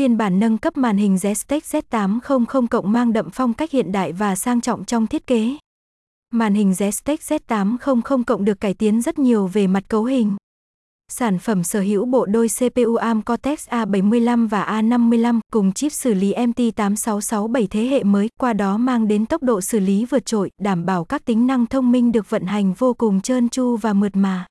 Phiên bản nâng cấp màn hình Ztech Z800 cộng mang đậm phong cách hiện đại và sang trọng trong thiết kế. Màn hình Ztech Z800 cộng được cải tiến rất nhiều về mặt cấu hình. Sản phẩm sở hữu bộ đôi CPU ARM Cortex A75 và A55 cùng chip xử lý MT8667 thế hệ mới, qua đó mang đến tốc độ xử lý vượt trội, đảm bảo các tính năng thông minh được vận hành vô cùng trơn tru và mượt mà.